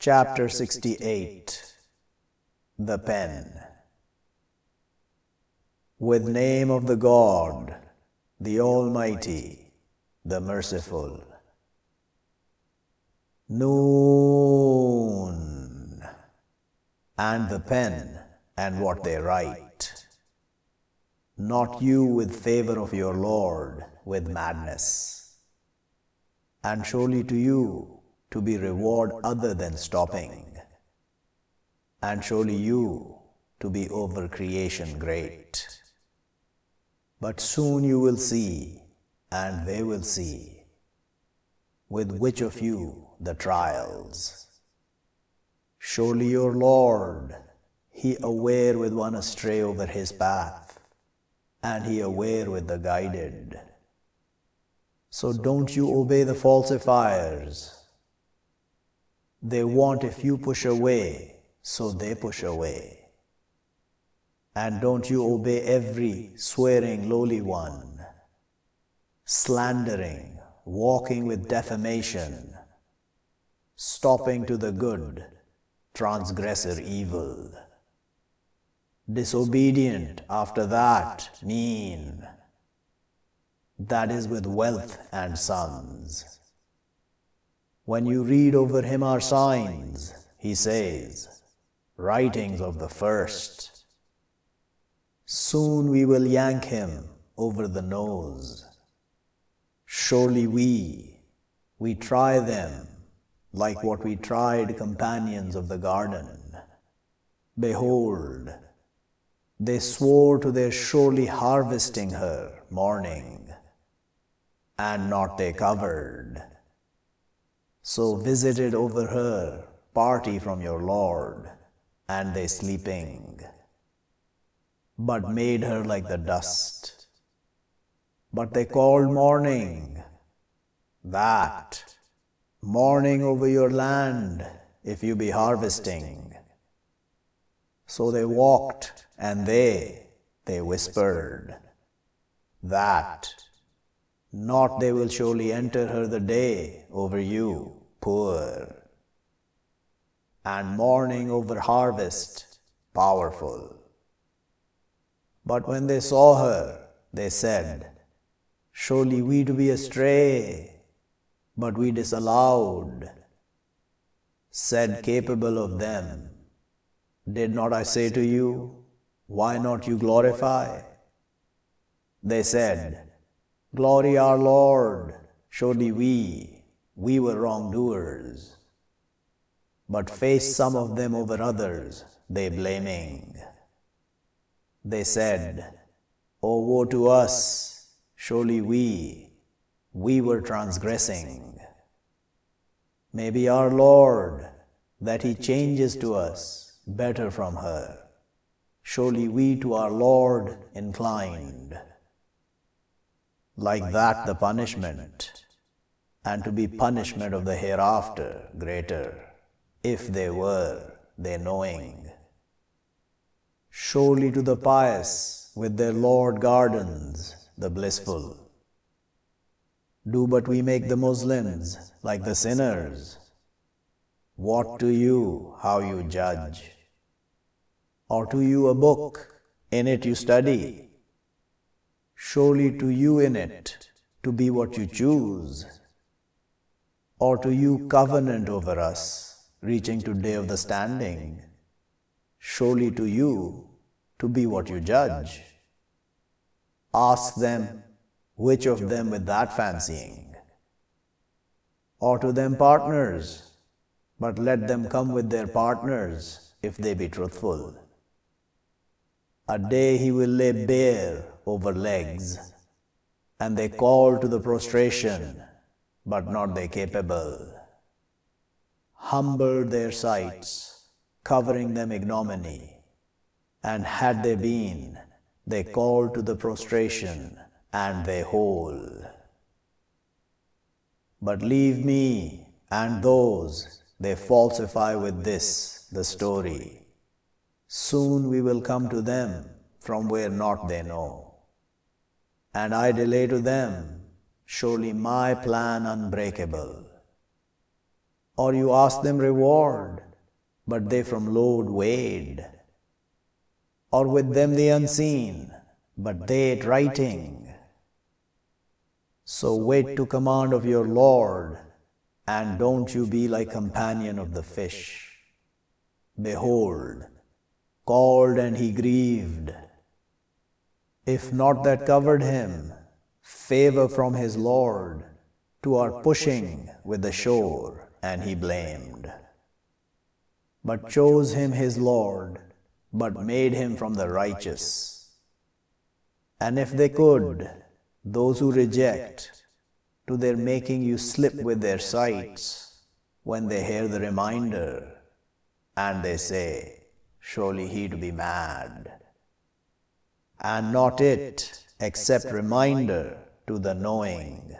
Chapter 68 The Pen With name of the God, the Almighty, the Merciful. Noon and the pen and what they write. Not you with favor of your Lord, with madness. And surely to you to be reward other than stopping. And surely you to be over creation great. But soon you will see, and they will see, with which of you the trials. Surely your Lord, He aware with one astray over His path, and He aware with the guided. So don't you obey the falsifiers. They want if you push away, so they push away. And don't you obey every swearing lowly one, slandering, walking with defamation, stopping to the good, transgressor evil. Disobedient after that, mean. That is with wealth and sons. When you read over him our signs, he says, writings of the first. Soon we will yank him over the nose. Surely we, we try them like what we tried companions of the garden. Behold, they swore to their surely harvesting her morning, and not they covered. So visited over her party from your Lord, and they sleeping, but made her like the dust. But they called morning, that morning over your land if you be harvesting. So they walked, and they, they whispered, that not they will surely enter her the day over you, poor, and mourning over harvest, powerful. But when they saw her, they said, Surely we to be astray, but we disallowed. Said capable of them, Did not I say to you, Why not you glorify? They said, Glory our Lord, surely we, we were wrongdoers. But face some of them over others, they blaming. They said, oh, oh, O woe to us, surely we, we were transgressing. Maybe our Lord, that He changes to us better from her. Surely we to our Lord inclined. Like that the punishment, and to be punishment of the hereafter greater, if they were, they knowing. Surely to the pious with their Lord gardens, the blissful do but we make the Muslims like the sinners. What to you, how you judge? Or to you a book, in it you study? Surely to you in it, to be what you choose. Or to you covenant over us, reaching to day of the standing? Surely to you, to be what you judge. Ask them which of them with that fancying? Or to them partners, but let them come with their partners if they be truthful. A day he will lay bare over legs, and they call to the prostration, but not they capable. Humble their sights, covering them ignominy, and had they been, they call to the prostration, and they whole. But leave me and those they falsify with this the story. Soon we will come to them from where not they know. And I delay to them surely my plan unbreakable. or you ask them reward, but they from load weighed. or with them the unseen, but they at writing. So wait to command of your Lord, and don't you be like companion of the fish. Behold, called and he grieved. If not that covered him, favor from his Lord, to our pushing with the shore, and he blamed. But chose him his Lord, but made him from the righteous. And if they could, those who reject, to their making you slip with their sights, when they hear the reminder, and they say, Surely he'd be mad. And not it, except reminder to the knowing.